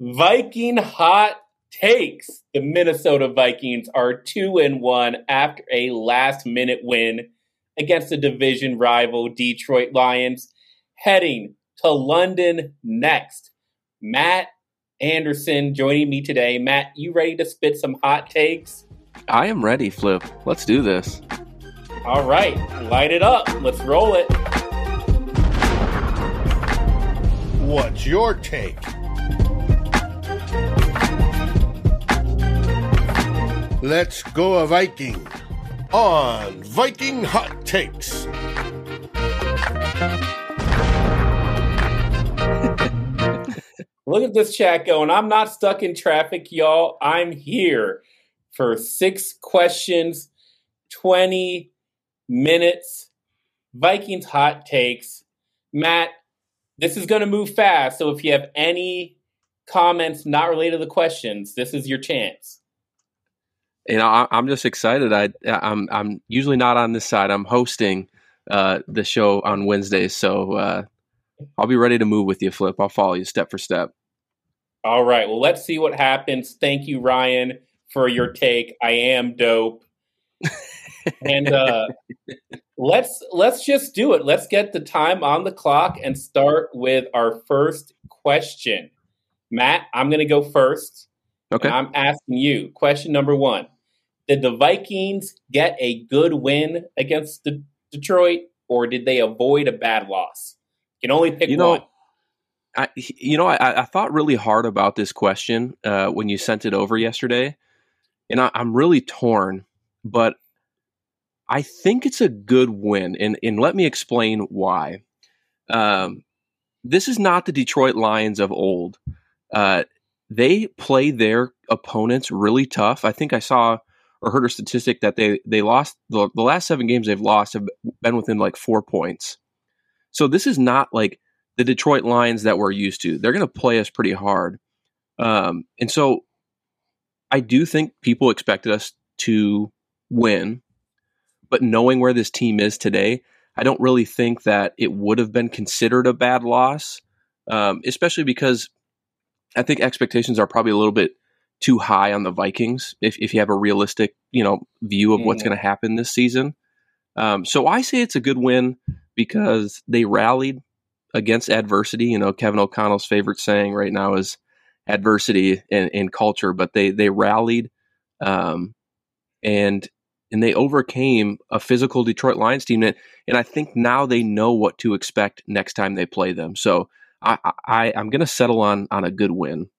Viking hot takes. The Minnesota Vikings are two and one after a last minute win against the division rival Detroit Lions, heading to London next. Matt Anderson joining me today. Matt, you ready to spit some hot takes? I am ready, Flip. Let's do this. All right, light it up. Let's roll it. What's your take? Let's go a Viking on Viking Hot Takes. Look at this chat going. I'm not stuck in traffic, y'all. I'm here for six questions, 20 minutes, Vikings hot takes. Matt, this is going to move fast. So if you have any comments not related to the questions, this is your chance. You know, I, am just excited. I, I'm I'm usually not on this side. I'm hosting uh, the show on Wednesdays, so uh, I'll be ready to move with you, Flip. I'll follow you step for step. All right. Well, let's see what happens. Thank you, Ryan, for your take. I am dope. and uh, let's let's just do it. Let's get the time on the clock and start with our first question. Matt, I'm going to go first. Okay. I'm asking you question number one: Did the Vikings get a good win against the Detroit, or did they avoid a bad loss? You can only pick you know, one. I, you know, I, I, thought really hard about this question uh, when you sent it over yesterday, and I, am really torn. But I think it's a good win, and and let me explain why. Um, this is not the Detroit Lions of old. Uh, they play their opponents really tough. I think I saw or heard a statistic that they they lost the, the last seven games they've lost have been within like four points. So this is not like the Detroit Lions that we're used to. They're going to play us pretty hard. Um, and so I do think people expected us to win, but knowing where this team is today, I don't really think that it would have been considered a bad loss, um, especially because I think expectations are probably a little bit too high on the Vikings if, if you have a realistic, you know, view of what's going to happen this season. Um, so I say it's a good win because they rallied against adversity. You know, Kevin O'Connell's favorite saying right now is adversity in, in culture, but they they rallied um, and and they overcame a physical Detroit Lions team, and, and I think now they know what to expect next time they play them. So I, I I'm going to settle on on a good win.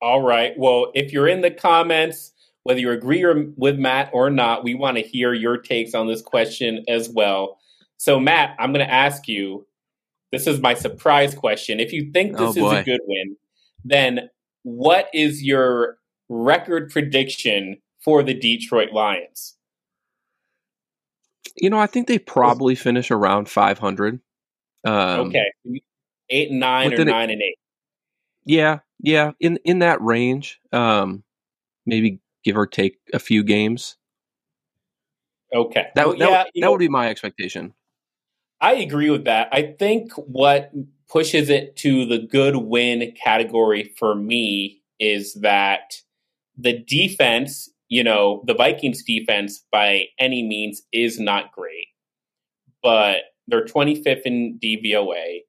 All right. Well, if you're in the comments, whether you agree or, with Matt or not, we want to hear your takes on this question as well. So, Matt, I'm going to ask you this is my surprise question. If you think this oh, is a good win, then what is your record prediction for the Detroit Lions? You know, I think they probably finish around 500. Um, okay, eight and nine or nine it, and eight. Yeah, yeah, in in that range. Um, maybe give or take a few games. Okay, that that, yeah, that know, would be my expectation. I agree with that. I think what pushes it to the good win category for me is that the defense, you know, the Vikings defense by any means is not great, but they're 25th in DVOA,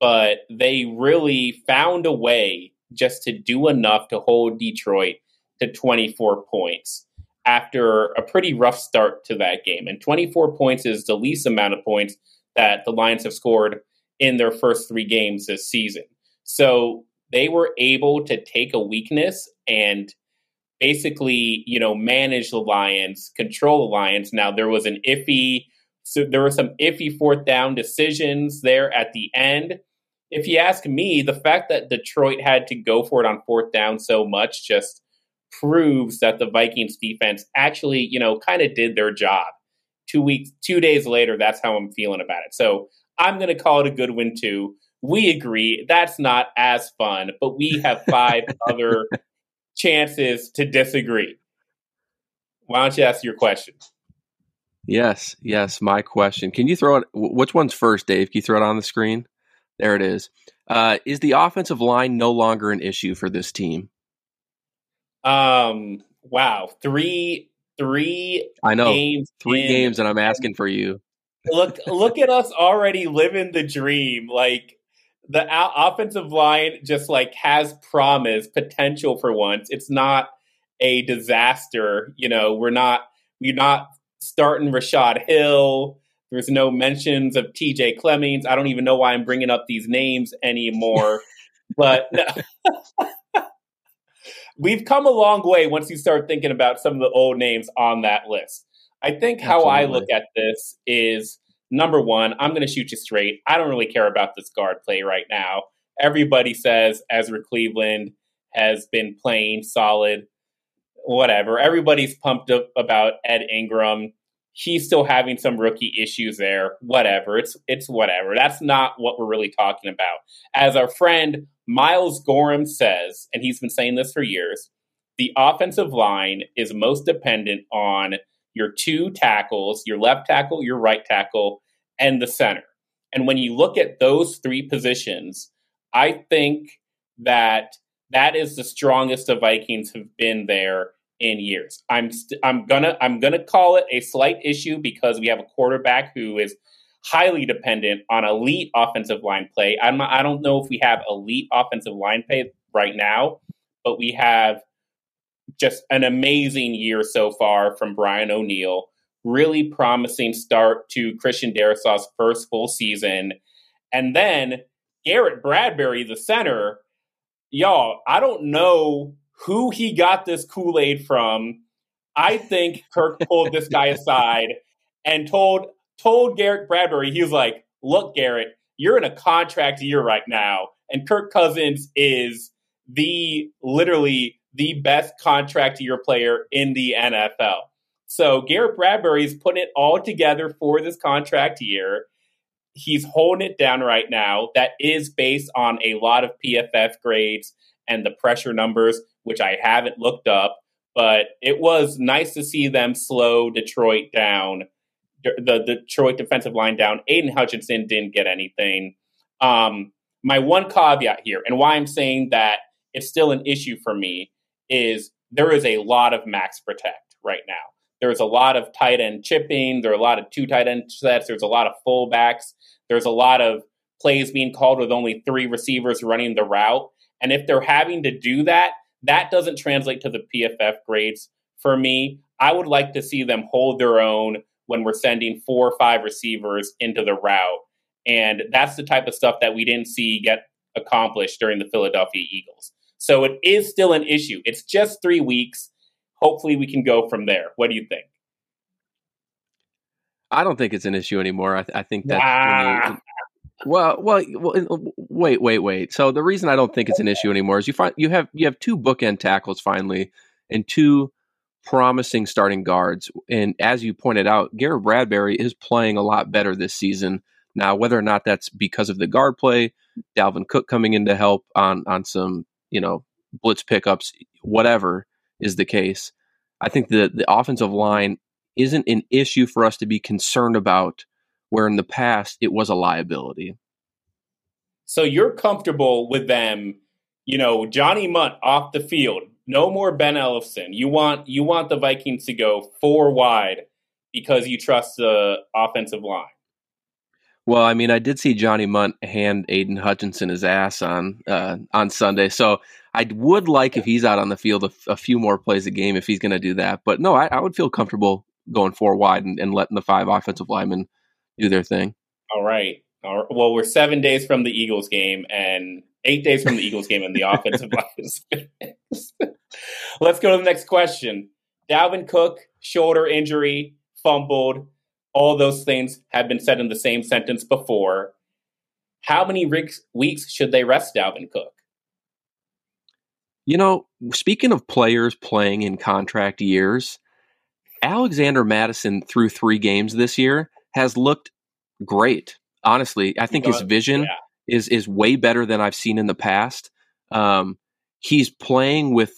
but they really found a way just to do enough to hold Detroit to 24 points after a pretty rough start to that game. And 24 points is the least amount of points that the Lions have scored in their first three games this season. So they were able to take a weakness and basically, you know, manage the Lions, control the Lions. Now there was an iffy, so there were some iffy fourth down decisions there at the end. If you ask me, the fact that Detroit had to go for it on fourth down so much just proves that the Vikings defense actually, you know, kind of did their job two weeks, two days later, that's how I'm feeling about it. So I'm going to call it a good win too. We agree that's not as fun, but we have five other chances to disagree. Why don't you ask your question? Yes, yes, my question. Can you throw it? Which one's first, Dave? Can you throw it on the screen? There it is. Uh, is the offensive line no longer an issue for this team? Um. Wow. Three. Three. I know games three in. games, and I'm asking for you. look look at us already living the dream like the offensive line just like has promise potential for once it's not a disaster you know we're not we're not starting rashod hill there's no mentions of tj clemmings i don't even know why i'm bringing up these names anymore but we've come a long way once you start thinking about some of the old names on that list I think how I look at this is number one, I'm going to shoot you straight. I don't really care about this guard play right now. Everybody says Ezra Cleveland has been playing solid, whatever. Everybody's pumped up about Ed Ingram. He's still having some rookie issues there. Whatever. It's it's whatever. That's not what we're really talking about. As our friend Miles Gorham says, and he's been saying this for years, the offensive line is most dependent on your two tackles, your left tackle, your right tackle, and the center. And when you look at those three positions, I think that that is the strongest the Vikings have been there in years. I'm st- I'm gonna I'm gonna call it a slight issue because we have a quarterback who is highly dependent on elite offensive line play. I'm I don't know if we have elite offensive line play right now, but we have just an amazing year so far from Brian O'Neill. Really promising start to Christian Darrisaw's first full season. And then Garrett Bradbury, the center, y'all, I don't know who he got this Kool Aid from. I think Kirk pulled this guy aside and told told Garrett Bradbury, he was like, "Look, Garrett, you're in a contract year right now, and Kirk Cousins is the literally the best contract year player in the NFL." So Garrett Bradbury is putting it all together for this contract year. He's holding it down right now. That is based on a lot of PFF grades and the pressure numbers, which I haven't looked up. But it was nice to see them slow Detroit down, the, the Detroit defensive line down. Aidan Hutchinson didn't get anything. Um, my one caveat here, and why I'm saying that it's still an issue for me, is there is a lot of max protect right now. There's a lot of tight end chipping. There are a lot of two tight end sets. There's a lot of fullbacks. There's a lot of plays being called with only three receivers running the route. And if they're having to do that, that doesn't translate to the PFF grades for me. I would like to see them hold their own when we're sending four or five receivers into the route. And that's the type of stuff that we didn't see get accomplished during the Philadelphia Eagles. So it is still an issue. It's just three weeks. Hopefully, we can go from there. What do you think? I don't think it's an issue anymore. I, th- I think that. Ah. Well, well, well, wait, wait, wait. So the reason I don't think it's an issue anymore is you find you have you have two bookend tackles finally, and two promising starting guards. And as you pointed out, Garrett Bradbury is playing a lot better this season. Now, whether or not that's because of the guard play, Dalvin Cook coming in to help on on some you know blitz pickups, whatever is the case, I think the the offensive line isn't an issue for us to be concerned about. Where in the past it was a liability. So you're comfortable with them, you know, Johnny Mundt off the field. No more Ben Ellefson. You want you want the Vikings to go four wide because you trust the offensive line. Well, I mean, I did see Johnny Mundt hand Aidan Hutchinson his ass on uh, on Sunday, so I would like if he's out on the field a, f- a few more plays a game if he's going to do that. But no, I, I would feel comfortable going four wide and, and letting the five offensive linemen do their thing. All right. All right. Well, we're seven days from the Eagles game and eight days from the Eagles game, and the offensive line is. Let's go to the next question. Dalvin Cook, shoulder injury, fumbled. All those things have been said in the same sentence before. How many weeks, weeks should they rest Dalvin Cook? You know, speaking of players playing in contract years, Alexander Mattison threw three games this year has looked great. Honestly, I think his vision yeah. is is way better than I've seen in the past. Um, he's playing with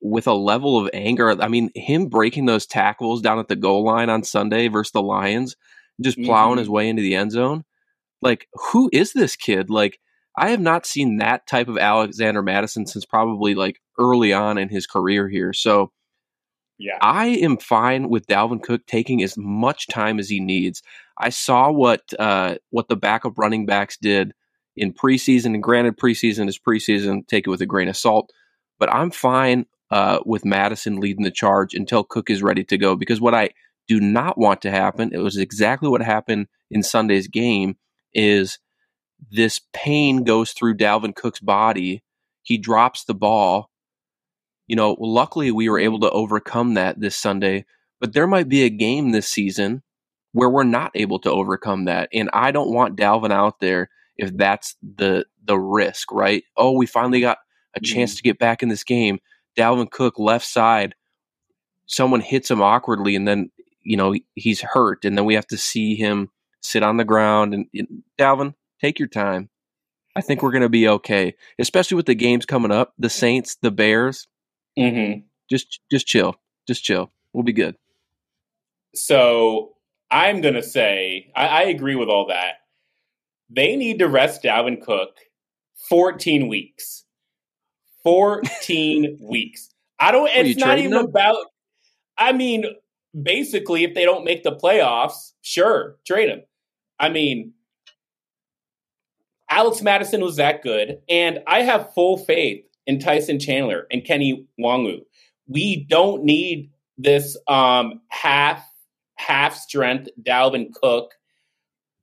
with a level of anger. I mean, him breaking those tackles down at the goal line on Sunday versus the Lions, just plowing Mhm. his way into the end zone. Like, who is this kid? Like, I have not seen that type of Alexander Mattison since probably like early on in his career here. So yeah. I am fine with Dalvin Cook taking as much time as he needs. I saw what uh, what the backup running backs did in preseason, and granted, preseason is preseason. Take it with a grain of salt. But I'm fine uh, with Mattison leading the charge until Cook is ready to go. Because what I do not want to happen, it was exactly what happened in Sunday's game, is this pain goes through Dalvin Cook's body. He drops the ball. You know, luckily we were able to overcome that this Sunday, but there might be a game this season where we're not able to overcome that. And I don't want Dalvin out there if that's the the risk, right? Oh, we finally got a chance mm-hmm. to get back in this game. Dalvin Cook left side, someone hits him awkwardly, and then you know he's hurt, and then we have to see him sit on the ground. And, and Dalvin, take your time. I think we're going to be okay, especially with the games coming up. The Saints, the Bears. Mm-hmm. Just, just chill. Just chill. We'll be good. So I'm going to say I, I agree with all that. They need to rest Dalvin Cook 14 weeks. 14 weeks. I don't. It's not even them? about. I mean, basically, if they don't make the playoffs, sure, trade him. I mean, Alex Mattison was that good, and I have full faith in Tyson Chandler and Kenny Nwangwu. We don't need this um, half half strength Dalvin Cook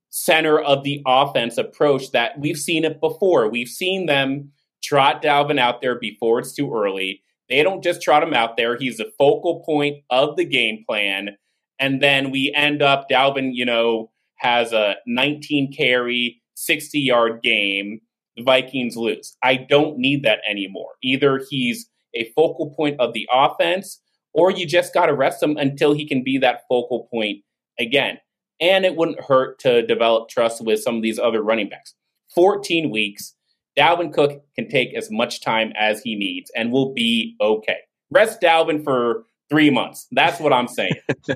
center of the offense approach that we've seen it before. We've seen them trot Dalvin out there before it's too early. They don't just trot him out there. He's the focal point of the game plan. And then we end up, Dalvin, you know, has a 19 carry, 60 yard game. The Vikings lose. I don't need that anymore. Either he's a focal point of the offense or you just got to rest him until he can be that focal point again. And it wouldn't hurt to develop trust with some of these other running backs. 14 weeks, Dalvin Cook can take as much time as he needs and will be okay. Rest Dalvin for three months. That's what I'm saying.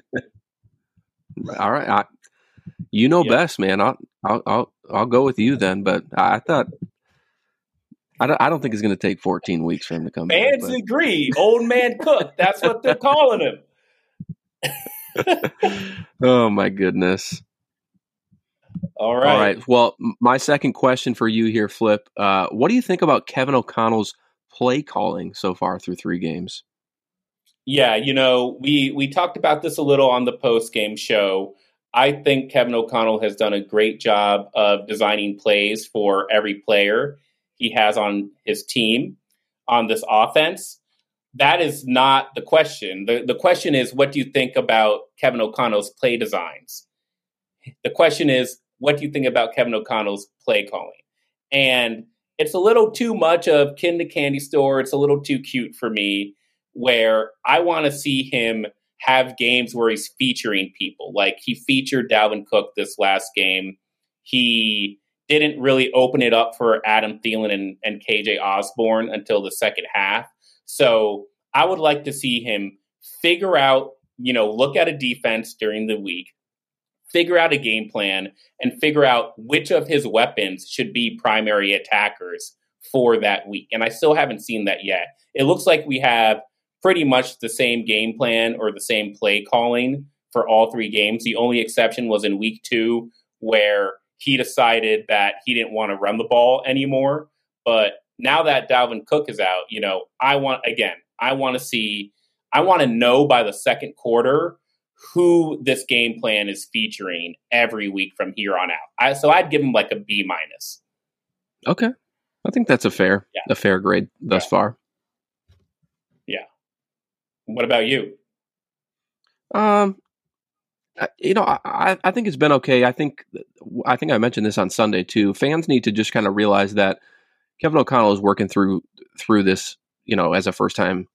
All right. I, you know yep. best, man. I'll, I'll, I'll, I'll go with you then. But I, I thought, I don't, I don't think it's going to take 14 weeks for him to come Fans back. agree. Old man Cook. That's what they're calling him. oh, my goodness. All right. All right. Well, my second question for you here, Flip. Uh, what do you think about Kevin O'Connell's play calling so far through three games? Yeah, you know, we we talked about this a little on the post game show. I think Kevin O'Connell has done a great job of designing plays for every player he has on his team on this offense. That is not the question. The the question is what do you think about Kevin O'Connell's play designs? The question is what do you think about Kevin O'Connell's play calling? And it's a little too much of kin to candy store. It's a little too cute for me, where I want to see him have games where he's featuring people. Like he featured Dalvin Cook this last game. He didn't really open it up for Adam Thielen and, and KJ Osborn until the second half. So I would like to see him figure out, you know, look at a defense during the week, figure out a game plan and figure out which of his weapons should be primary attackers for that week. And I still haven't seen that yet. It looks like we have pretty much the same game plan or the same play calling for all three games. The only exception was in week two, where he decided that he didn't want to run the ball anymore. But now that Dalvin Cook is out, you know, I want, again, I want to see, I want to know by the second quarter who this game plan is featuring every week from here on out. I, so I'd give him like a B minus. Okay, I think that's a fair yeah. a fair grade thus yeah. far. Yeah. What about you? Um, you know, I, I think it's been okay. I think I think I mentioned this on Sunday too. Fans need to just kind of realize that Kevin O'Connell is working through through this, you know, as a first time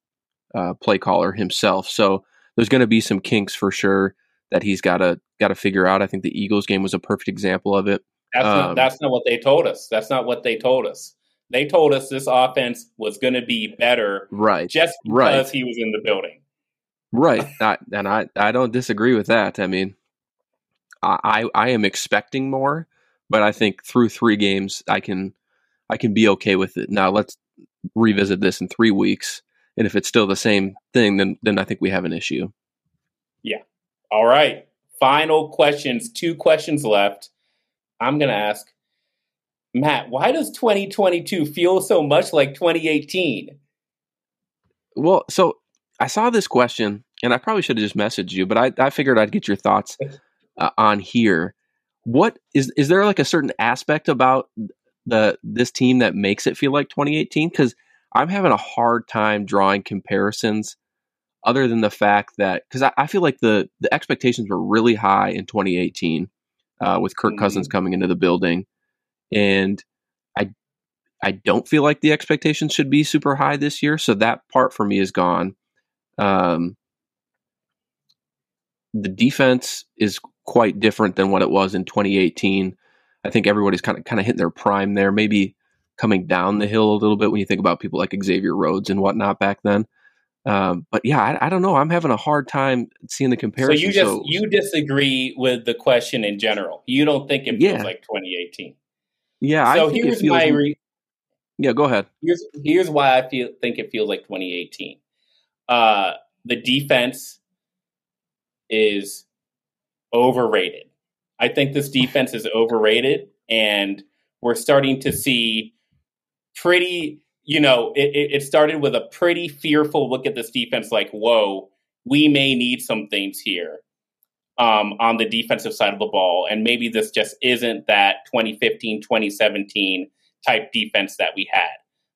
uh, play caller himself. So there's going to be some kinks for sure that he's got to got to figure out. I think the Eagles game was a perfect example of it. That's um, not, that's not what they told us. That's not what they told us. They told us this offense was going to be better, right? Just because right. he was in the building, right? I, and I I don't disagree with that. I mean, I I am expecting more, but I think through three games, I can I can be okay with it. Now let's revisit this in three weeks, and if it's still the same thing, then then I think we have an issue. Yeah. All right. Final questions. Two questions left. I'm going to ask Matt, why does 2022 feel so much like 2018? Well, so I saw this question, and I probably should have just messaged you, but I, I figured I'd get your thoughts uh, on here. What is is there like a certain aspect about the this team that makes it feel like 2018? Because I'm having a hard time drawing comparisons, other than the fact that because I, I, feel like the the expectations were really high in 2018 uh, with Kirk mm-hmm. Cousins coming into the building, and I I don't feel like the expectations should be super high this year. So that part for me is gone. Um, the defense is quite different than what it was in 2018. I think everybody's kind of kind of hitting their prime there. Maybe coming down the hill a little bit when you think about people like Xavier Rhodes and whatnot back then. Um, but yeah, I, I, don't know. I'm having a hard time seeing the comparison. So you just so, you disagree with the question in general. You don't think it feels yeah. like 2018. Yeah. So here's my. Re- yeah, go ahead. Here's here's why I feel think it feels like 2018. Uh, the defense is overrated. I think this defense is overrated, and we're starting to see pretty. You know, it, it started with a pretty fearful look at this defense, like, "Whoa, we may need some things here." Um, on the defensive side of the ball. And maybe this just isn't that 2015, 2017 type defense that we had.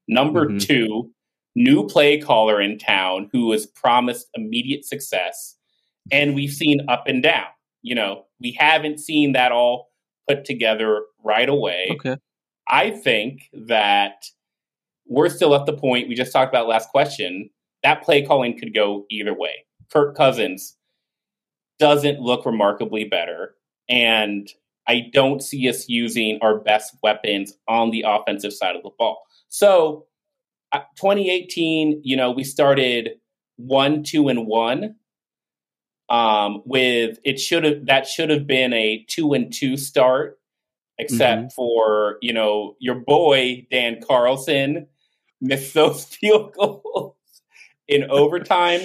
Number mm-hmm. two, new play caller in town who was promised immediate success. And we've seen up and down. You know, we haven't seen that all put together right away. Okay. I think that we're still at the point we just talked about last question. That play calling could go either way. Kirk Cousins doesn't look remarkably better. And I don't see us using our best weapons on the offensive side of the ball. So, 2018, you know, we started one, two, and one. Um, with it should have that should have been a two and two start, except mm-hmm. for you know your boy Dan Carlson missed those field goals in overtime.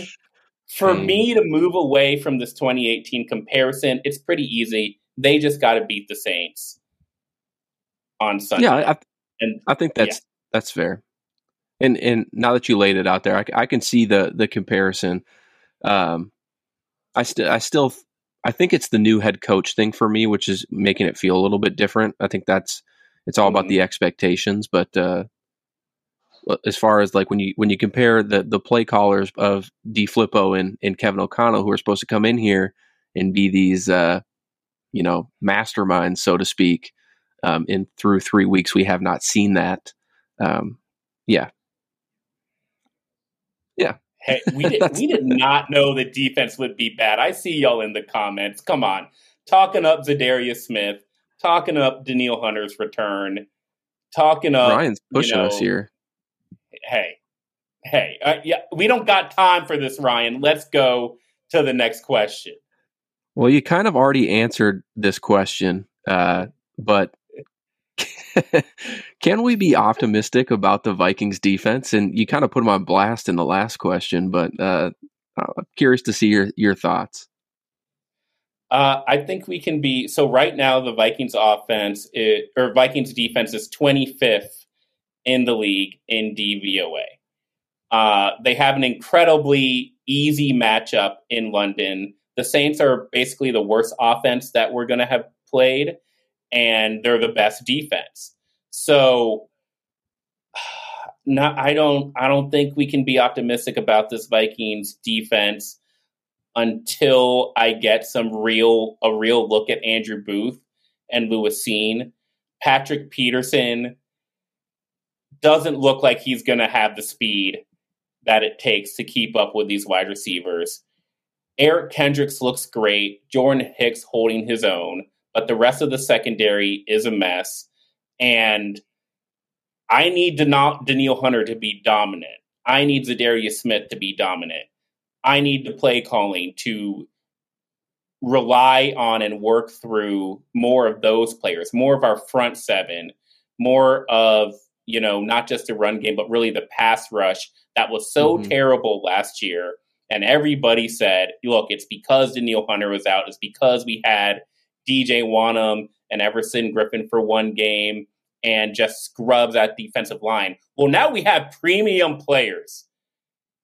For mm. me to move away from this 2018 comparison, it's pretty easy they just got to beat the Saints on Sunday. Yeah, I, and I think that's yeah. that's fair. And and now that you laid it out there, I, I can see the the comparison. Um, I still I still I think it's the new head coach thing for me, which is making it feel a little bit different. I think that's it's all mm-hmm. about the expectations, but uh, as far as like when you when you compare the the play callers of DeFilippo and and Kevin O'Connell, who are supposed to come in here and be these uh, you know mastermind, so to speak. Um, in through three weeks, we have not seen that. Um, yeah. Hey, we did we did not know the defense would be bad. I see y'all in the comments. Come on, talking up Za'Darius Smith, talking up Danielle Hunter's return, talking up Ryan's pushing you know, us here. Hey, hey, uh, yeah, we don't got time for this, Ryan. Let's go to the next question. Well, you kind of already answered this question, uh, but can we be optimistic about the Vikings defense? And you kind of put them on blast in the last question, but uh, I'm curious to see your your thoughts. Uh, I think we can be so. Right now, the Vikings offense is, or Vikings defense is 25th in the league in DVOA. Uh, they have an incredibly easy matchup in London the Saints are basically the worst offense that we're going to have played, and they're the best defense. So, not, I don't, I don't think we can be optimistic about this Vikings defense until I get some real, a real look at Andrew Booth and Lewis Cine. Patrick Peterson doesn't look like he's going to have the speed that it takes to keep up with these wide receivers. Eric Kendricks looks great. Jordan Hicks holding his own, but the rest of the secondary is a mess. And I need Den- Danielle Hunter to be dominant. I need Za'Darius Smith to be dominant. I need the play calling to rely on and work through more of those players, more of our front seven, more of you know, not just the run game, but really the pass rush that was so mm-hmm. terrible last year. And everybody said, look, it's because Danielle Hunter was out. It's because we had DJ Wonnum and Everson Griffen for one game and just scrubs at defensive line. Well, now we have premium players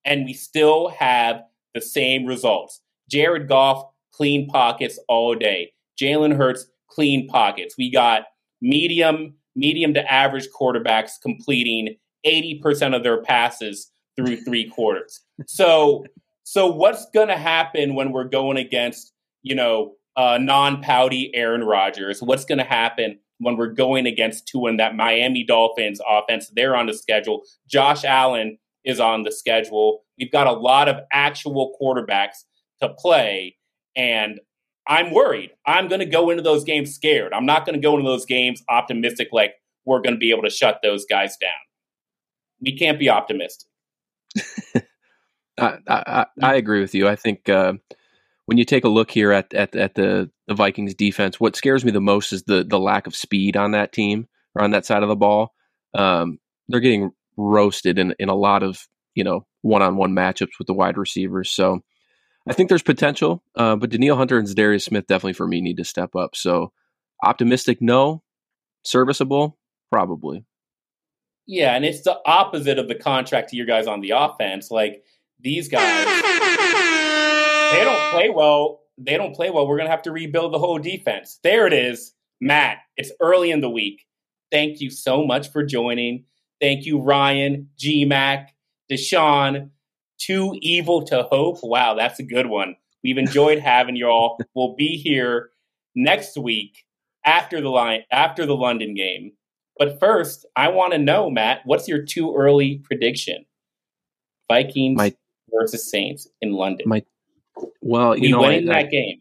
and we still have the same results. Jared Goff, clean pockets all day. Jalen Hurts, clean pockets. We got medium, medium to average quarterbacks completing 80% of their passes through three quarters. So, so what's going to happen when we're going against, you know, uh, non-pouty Aaron Rodgers? What's going to happen when we're going against Tua in that Miami Dolphins offense? They're on the schedule. Josh Allen is on the schedule. We've got a lot of actual quarterbacks to play, and I'm worried. I'm going to go into those games scared. I'm not going to go into those games optimistic like we're going to be able to shut those guys down. We can't be optimistic. I, I, I, agree with you. I think uh, when you take a look here at at, at the, the Vikings defense, what scares me the most is the the lack of speed on that team or on that side of the ball. Um, they're getting roasted in, in a lot of you know one on one matchups with the wide receivers. So I think there's potential, uh, but Danielle Hunter and Darius Smith definitely for me need to step up. So optimistic, no. Serviceable, probably. Yeah, and it's the opposite of the contract to your guys on the offense. Like these guys, they don't play well. They don't play well. We're gonna have to rebuild the whole defense. There it is, Matt. It's early in the week. Thank you so much for joining. Thank you, Ryan, GMAC, Deshaun, Too Evil to Hope. Wow, that's a good one. We've enjoyed having you all. We'll be here next week after the line after the London game. But first, I want to know, Matt, what's your too early prediction? Vikings my, versus Saints in London. My well, you we know, winning I, that I, game.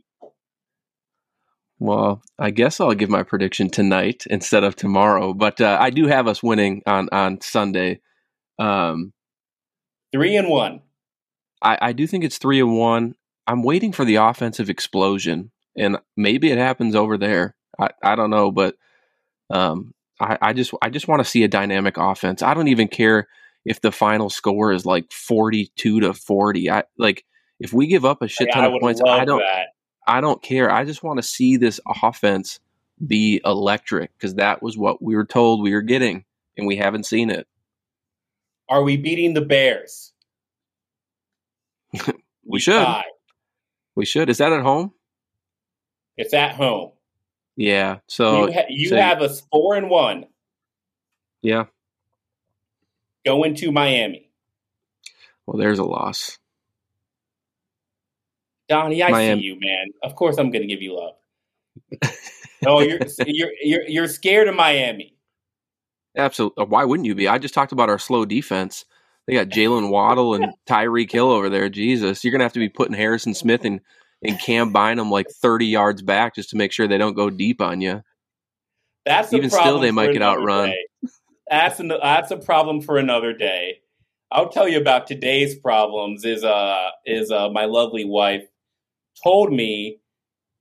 Well, I guess I'll give my prediction tonight instead of tomorrow. But uh, I do have us winning on on Sunday. Um, three and one. I, I do think it's three and one. I'm waiting for the offensive explosion, and maybe it happens over there. I, I don't know, but um, I, I just I just want to see a dynamic offense. I don't even care if the final score is like 42 to 40. I like if we give up a shit ton of points. I don't. That. I don't care. I just want to see this offense be electric because that was what we were told we were getting, and we haven't seen it. Are we beating the Bears? we should. We should. Is that at home? It's at home. Yeah. So you, ha- you so, have us four and one. Yeah. Going to Miami. Well, there's a loss. Donnie, I Miami. see you, man. Of course, I'm going to give you love. no, you're you're you're you're scared of Miami. Absolutely. Why wouldn't you be? I just talked about our slow defense. They got Jaylen Waddle and Tyreek Hill over there. Jesus, you're gonna have to be putting Harrison Smith and and Cam Bynum like 30 yards back just to make sure they don't go deep on you. That's even still they might get outrun. Day. That's an, that's a problem for another day. I'll tell you about today's problems. Is uh is uh my lovely wife told me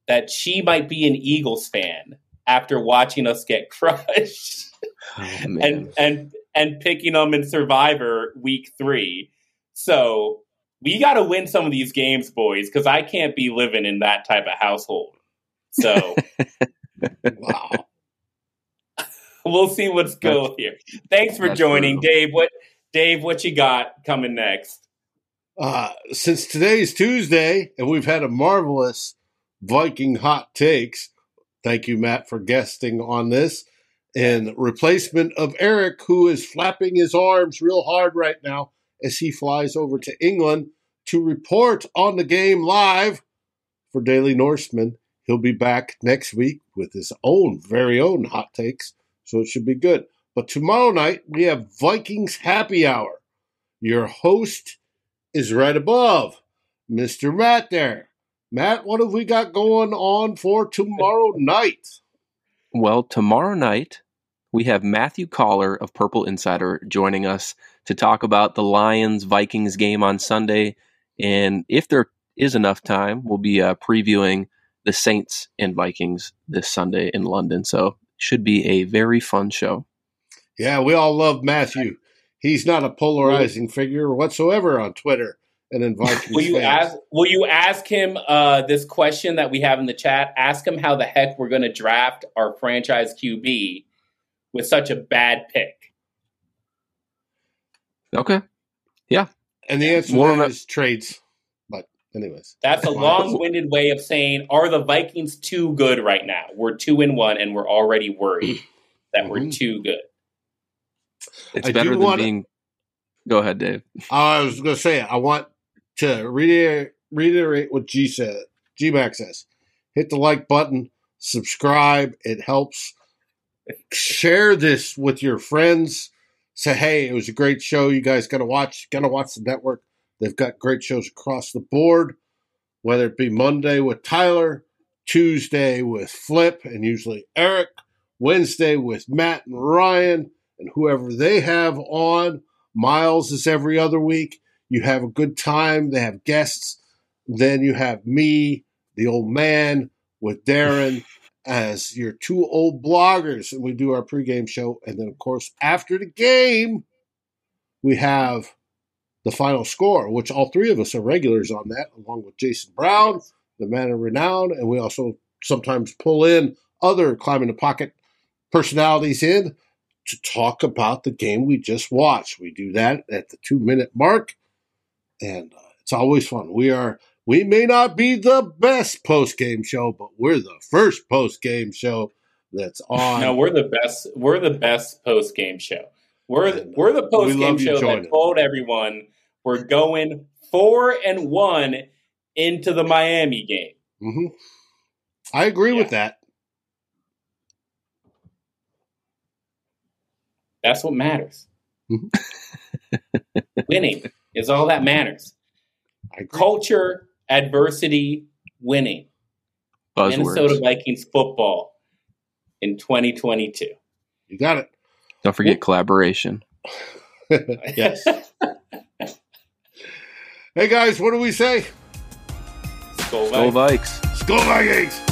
that she might be an Eagles fan after watching us get crushed oh, and and and picking them in Survivor week three. So we got to win some of these games, boys, because I can't be living in that type of household. So, wow. we'll see what's going here. Thanks for joining, brutal. Dave. What Dave? What you got coming next? Uh, since today's Tuesday and we've had a marvelous Viking hot takes, thank you, Matt, for guesting on this. And replacement of Eric, who is flapping his arms real hard right now as he flies over to England to report on the game live for Daily Norseman. He'll be back next week with his own very own hot takes, so it should be good. But tomorrow night, we have Vikings Happy Hour. Your host is right above Mr. Matt there. Matt, what have we got going on for tomorrow night? Well, tomorrow night, we have Matthew Coller of Purple Insider joining us to talk about the Lions Vikings game on Sunday. And if there is enough time, we'll be uh, previewing the Saints and Vikings this Sunday in London. So, should be a very fun show. Yeah, we all love Matthew. He's not a polarizing figure whatsoever on Twitter and in Vikings Will you fans. ask? Will you ask him uh, this question that we have in the chat? Ask him how the heck we're going to draft our franchise QB with such a bad pick. Okay. Yeah and the answer More to of that is trades. But anyways, That's a long-winded way of saying, are the Vikings too good right now? We're two and one, and we're already worried that we're Mhm. too good. It's I better than wanna- being. Go ahead, Dave. I was going to say I want to reiterate, reiterate what G said. G Max says, hit the like button, subscribe. It helps. Share this with your friends. Say, hey, it was a great show. You guys got to watch. Got to watch the network. They've got great shows across the board. Whether it be Monday with Tyler, Tuesday with Flip, and usually Eric, Wednesday with Matt and Ryan, and whoever they have on. Miles is every other week. You have a good time. They have guests. Then you have me, the old man, with Darren as your two old bloggers. And we do our pregame show. And then, of course, after the game, we have the final score, which all three of us are regulars on that, along with Jason Brown, the man of renown. And we also sometimes pull in other climbing the pocket personalities in to talk about the game we just watched. We do that at the two minute mark, and uh, it's always fun. We are we may not be the best post game show, but we're the first post game show that's on. No, we're the best. We're the best post game show. We're the, And, we're the post game show that told everyone we're going four and one into the Miami game. hmm I agree with that. That's what matters. Mhm. winning is all that matters. Culture, adversity, winning. Buzzwords. Minnesota Vikings football in 2022. You got it. Don't forget collaboration. yes. hey guys, what do we say? Skol Go Vikings. Vikes. Skol Vikings!